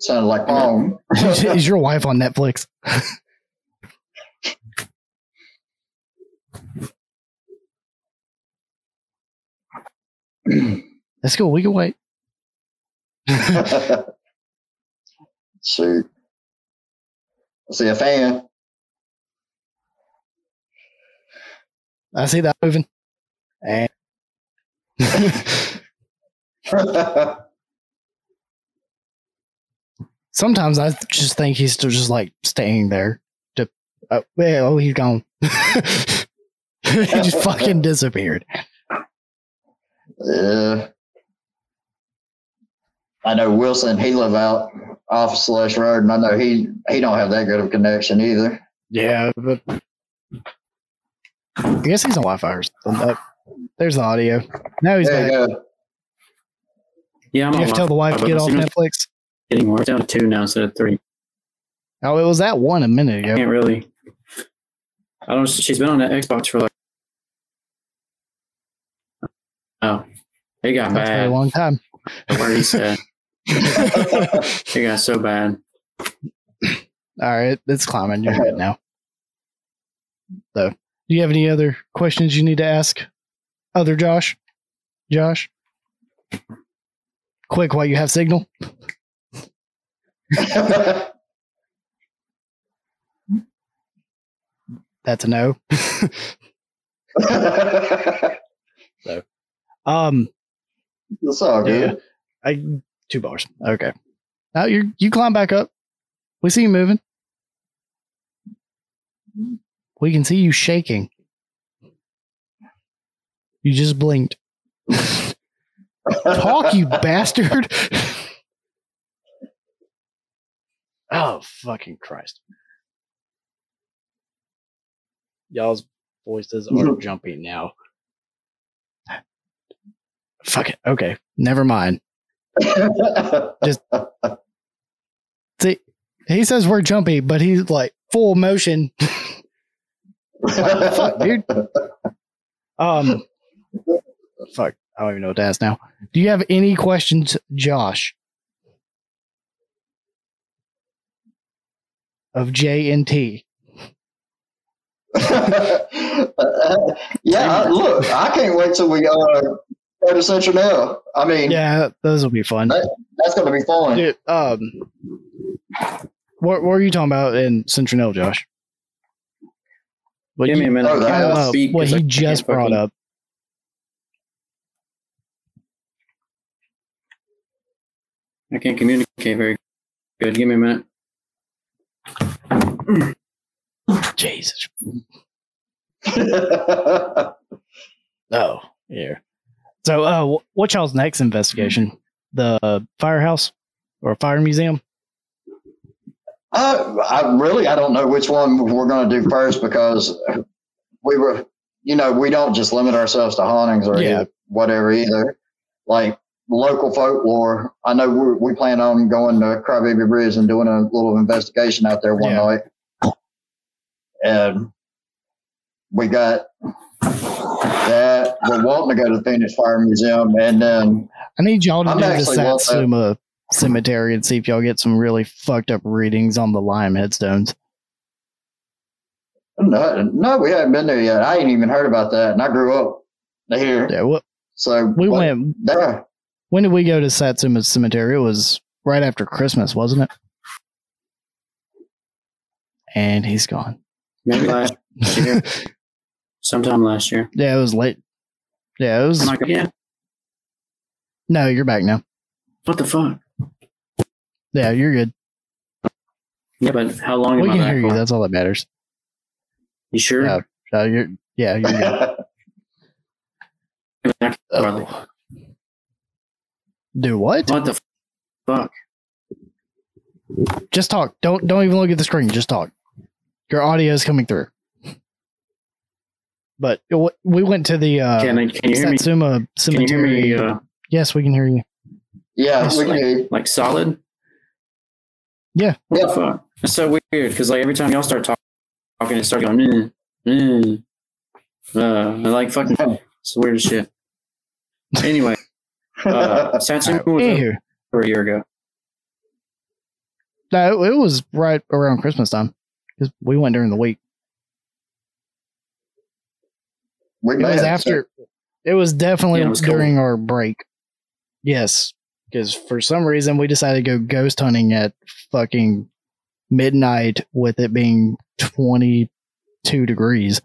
Sounded like Pong. Um, [laughs] is your wife on Netflix? [clears throat] That's cool. We can wait. [laughs] Shoot. I see a fan. I see that moving. And [laughs] sometimes I just think he's still just like staying there. To uh, well, oh, he's gone. [laughs] he just fucking disappeared. yeah. I know Wilson, he live out off Slush Road, and I know he he don't have that good of a connection either. Yeah, but I guess he's on Wi-Fi or something. Uh, there's the audio. Now he's There back. you go. yeah, I'm You have to tell the wife to get off the signal's Netflix. Getting more. It's down to two now instead of three. Oh, it was that one a minute ago. I can't really. I don't. She's been on that Xbox for like. Oh, it got That's for a long time. The word he said. [laughs] It got so bad. All right, it's climbing. your head now. So, do you have any other questions you need to ask, other Josh? Josh, quick, while you have signal. [laughs] That's a no. [laughs] so, Um, it's all good. I two bars. Okay. Now you you climb back up. We see you moving. We can see you shaking. You just blinked. [laughs] Talk, you bastard. Oh, fucking Christ. Y'all's voices are [laughs] jumpy now. Fuck it. Okay. Never mind. Just [laughs] see, he says we're jumpy, but he's like full motion. [laughs] fuck, dude? Um, fuck. I don't even know what to ask now. Do you have any questions, Josh? Of J and T. [laughs] yeah, I- look, I can't wait till we uh, go to Citronelle. I mean, Yeah, those will be fun. that's going to be fun. Dude, um, what, what were you talking about in Citronelle, Josh? What Give you- me a minute. Oh, I that- uh, speak what 'cause he can't just brought fucking- up. I can't communicate very good. Give me a minute. [laughs] Jesus. [laughs] Oh, yeah. So, uh, wh- what y'all's next investigation? The firehouse or fire museum? Uh, I really, I don't know which one we're going to do first because we were, you know, we don't just limit ourselves to hauntings or Yeah. either- whatever either. Like local folklore, I know we, we plan on going to Crybaby Bridge and doing a little investigation out there one Yeah. night. And we got that. We're wanting to go to the Phoenix Fire Museum and then I need y'all to I'm do the. Satsuma Cemetery and see if y'all get some really fucked up readings on the lime headstones. no, no, we haven't been there yet. I ain't even heard about that. And I grew up here. Yeah, So we what- went. there. When did we go to Satsuma Cemetery? It was right after Christmas, wasn't it? And he's gone. Maybe [laughs] last year. Sometime last year. yeah, it was late. Yeah, it was. Like, yeah. no, you're back now. What the fuck? Yeah, you're good. Yeah, but how long We can hear you. for? That's all that matters. You sure? Yeah. Uh, you're, yeah, you're good. [laughs] Oh. Do what? What the fuck? Just talk. Don't don't even look at the screen. Just talk. Your audio is coming through. But it we went to the uh, Can, I, can you hear me? Satsuma Can you Cemetery. hear me uh, yes, we can hear you. yeah, we can hear you. like solid? Yeah. What Yeah. the fuck? It's so weird because like every time y'all start talk- talking, it start going, mm, mm, uh, and, like fucking, it's weird weirdest shit. Anyway, uh, [laughs] Satsuma was Anywho, over a year ago. no, it was right around Christmas time because we went during the week. we It was after. It was definitely Yeah, it was during our break. Yes, because for some reason we decided to go ghost hunting at fucking midnight with it being twenty two degrees.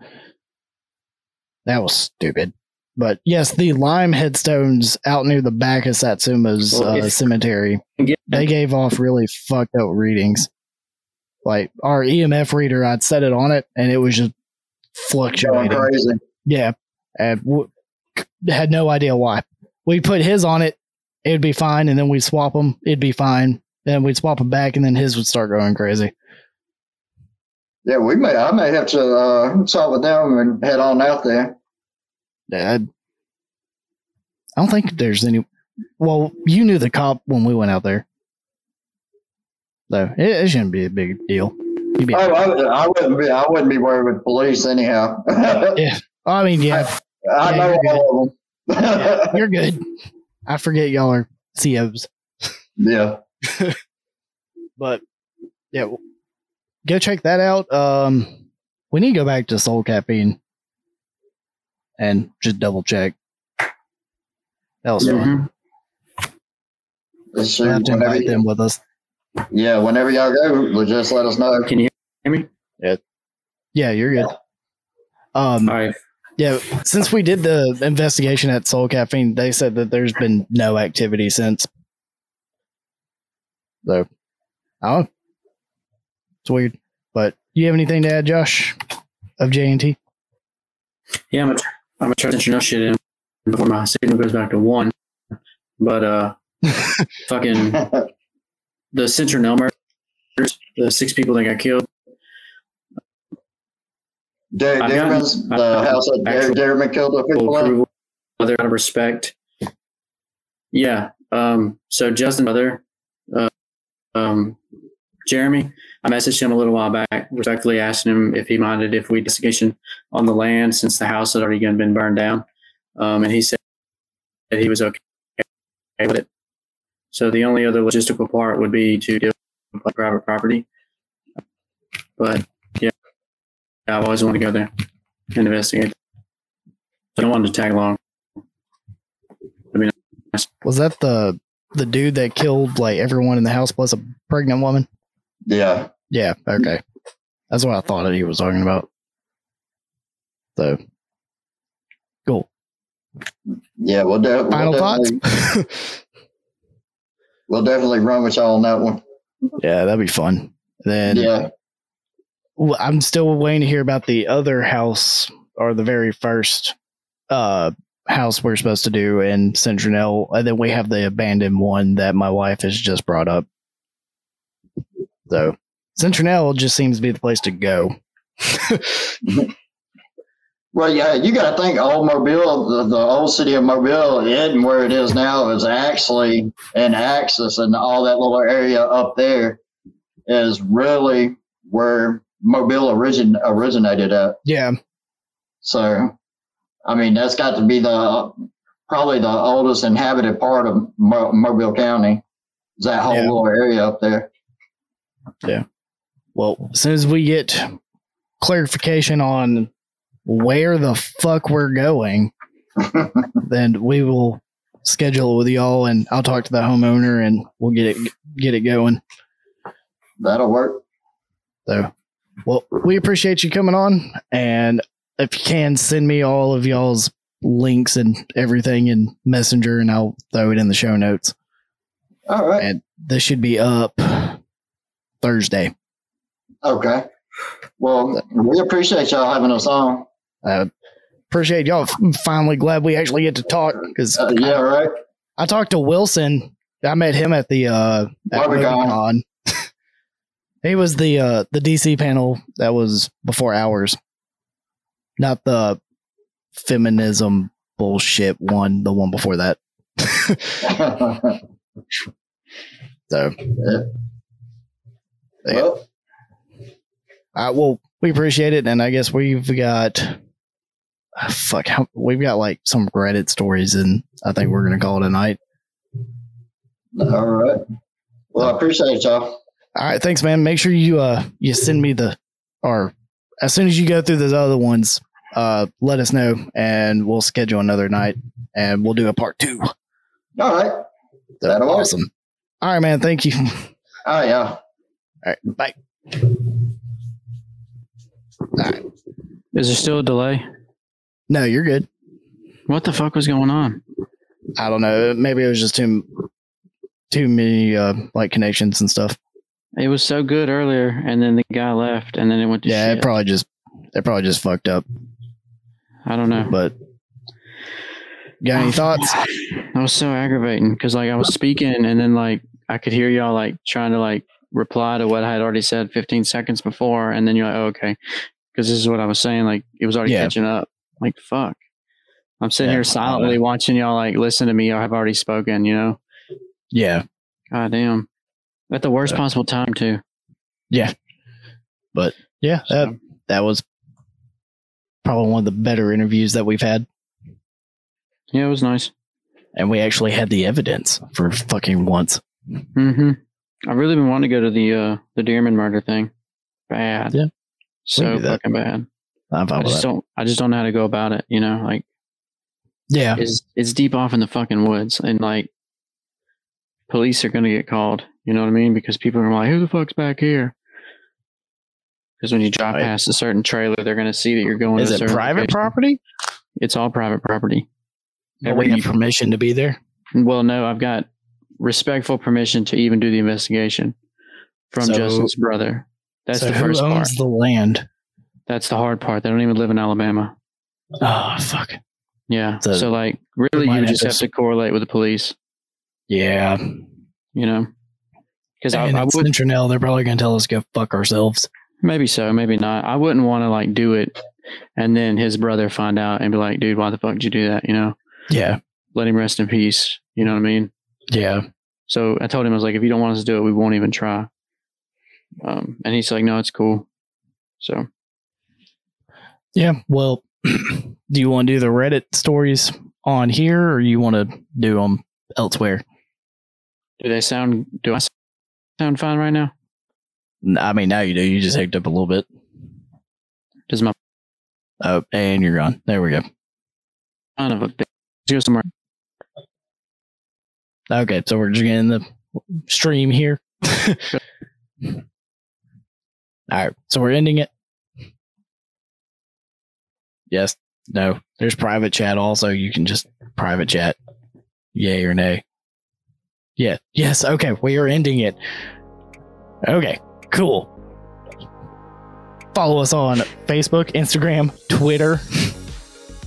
That was stupid. But yes, the lime headstones out near the back of Satsuma's Well, uh, cemetery, they gave off really fucked up readings. Like our EMF reader, I'd set it on it, and it was just fluctuating. crazy. Yeah, and w- had no idea why. We put his on it, it'd be fine, and then we'd swap them, it'd be fine. Then we'd swap them back, and then his would start going crazy. Yeah, we may. I may have to uh, talk with them and head on out there. I'd- I don't think there's any. Well, you knew the cop when we went out there, so it, it shouldn't be a big deal. Oh, I, I wouldn't be. I wouldn't be worried with police anyhow. [laughs] I I mean, yeah, I know you're good. all of them. you're good. [laughs] I forget y'all are COs. yeah. [laughs] but yeah, go check that out. Um, we need to go back to Soul Caffeine and just double check. That was fun. Mhm. Just We'll have to invite them with us. Yeah, whenever y'all go, just let us know. Can you hear me? Yeah, Yeah, you're good. Um, All right. yeah, since we did the investigation at Soul Caffeine, they said that there's been no activity since. So, I don't know. It's weird. But you have anything to add, Josh, of J and T? Yeah, I'm gonna, I'm gonna try to know shit in. before my signal goes back to one. But uh, [laughs] fucking [laughs] the Citronelle murders, the six people that got killed. Dar- Darren's the house that Dar- Darren killed full people other out of respect. Yeah. Um, so Justin, brother, uh, um, Jeremy, I messaged him a little while back, respectfully asking him if he minded if we investigation on the land since the house had already been burned down. Um, and he said that he was okay with it. So the only other logistical part would be to deal with private property. But yeah, I've always wanted to go there and investigate. I don't want to tag along. I mean was that the the dude that killed like everyone in the house plus a pregnant woman? Yeah. Yeah. Okay. That's what I thought he was talking about. So, cool. Yeah, we'll, de- Final we'll thoughts? [laughs] we'll definitely run with y'all on that one. yeah, that'd be fun. Then Yeah. I'm still waiting to hear about the other house or the very first uh house we're supposed to do in Citronelle. And then we have the abandoned one that my wife has just brought up. So Citronelle just seems to be the place to go. [laughs] Well, yeah, you got to think old Mobile, the, the old city of Mobile, and where it is now is actually in Axis, and all that little area up there is really where Mobile origin originated at. yeah. So, I mean, that's got to be the probably the oldest inhabited part of Mo- Mobile County. Is that whole Yeah. little area up there? Yeah. Well, as soon as we get clarification on where the fuck we're going, [laughs] then we will schedule it with y'all and I'll talk to the homeowner and we'll get it get it going. That'll work. So, well, we appreciate you coming on, and if you can, send me all of y'all's links and everything in Messenger, and I'll throw it in the show notes. All right. And this should be up Thursday. Okay. Well, we appreciate y'all having us on. Uh, appreciate y'all. Finally, glad we actually get to talk because Uh, yeah, right. I talked to Wilson. I met him at the uh, at. MoBiCon. [laughs] he was the uh, the DC panel that was before ours, not the feminism bullshit one. The one before that. [laughs] So, Yeah. well, uh, well, we appreciate it, and I guess we've got. Ah, fuck, how, we've got like some Reddit stories, and I think we're gonna call it a night. all right. Well, I appreciate y'all. All right, thanks, man. Make sure you uh you send me the or as soon as you go through those other ones, uh let us know and we'll schedule another night and we'll do a part two. All right. So, That'll work. awesome. All right, man. Thank you. All Oh, yeah. All right. bye. All right. Is there still a delay? No, you're good. What the fuck was going on? I don't know. Maybe it was just too too many uh like connections and stuff. It was so good earlier, and then the guy left, and then it went to Yeah, shit. it probably just it probably just fucked up. I don't know. But got any thoughts? [laughs] That was so aggravating because like I was speaking, and then like I could hear y'all like trying to like reply to what I had already said 15 seconds before, and then you're like, oh, okay, because this is what I was saying. Like it was already Yeah. catching up. Like fuck. I'm sitting Yeah, here silently watching y'all like listen to me. Have already spoken. You know. Yeah. God damn. At the worst possible time too. Yeah, that So, that that was probably one of the better interviews that we've had. yeah, it was nice. and we actually had the evidence for fucking once. Mm-hmm. I've really been wanting to go to the uh the Dearman murder thing. Bad. Yeah. So can do that. fucking bad. I'm I fine with just that. don't I just don't know how to go about it, you know, like Yeah, it's it's deep off in the fucking woods and like police are gonna get called, you know what I mean? Because people are like, Who the fuck's back here? Because when you drive Right. past a certain trailer, they're gonna see that you're going is it private location. property? It's all private property. But we have permission to be there. Well, no, I've got respectful permission to even do the investigation from So- Justin's brother. That's so the who first owns part. the land? That's the hard part. They don't even live in Alabama. Oh fuck! Yeah. So- So, like, really, you just have to correlate with the police. Yeah. You know, because I, And I it's would Citronelle, they're probably going to tell us to go fuck ourselves. maybe so, maybe not. I wouldn't want to like do it, and then his brother find out and be like, "Dude, why the fuck did you do that?" You know, Yeah. let him rest in peace. You know what I mean? Yeah. So I told him I was like, if you don't want us to do it, we won't even try. Um, and he's like, no, it's cool. So Yeah. Well, [clears throat] do you want to do the Reddit stories on here or you want to do them elsewhere? do they sound? Do I sound fine right now? I mean, now you do. You just hicked up a little bit. Does my Oh, and you're gone. There we go. son of a bitch go somewhere? Okay. So we're just getting the stream here. [laughs] All right. So we're ending it. Yes. No. There's private chat also. You can just private chat. Yay or nay. Yeah. Yes. Okay. We are ending it. Okay. Cool. Follow us on Facebook, Instagram, Twitter.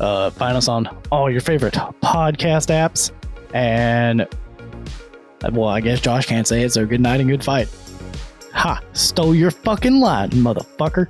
Uh, find us on all your favorite podcast apps. And, well, I guess Josh can't say it, so good night and good fight. Ha! Stole your fucking line, motherfucker.